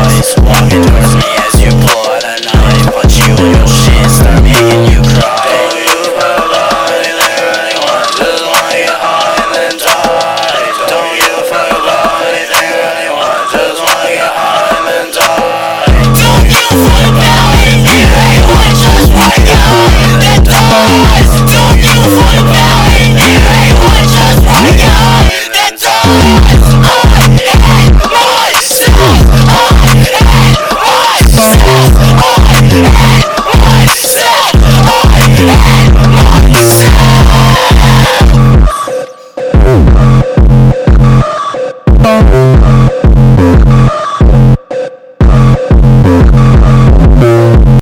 It's walking the me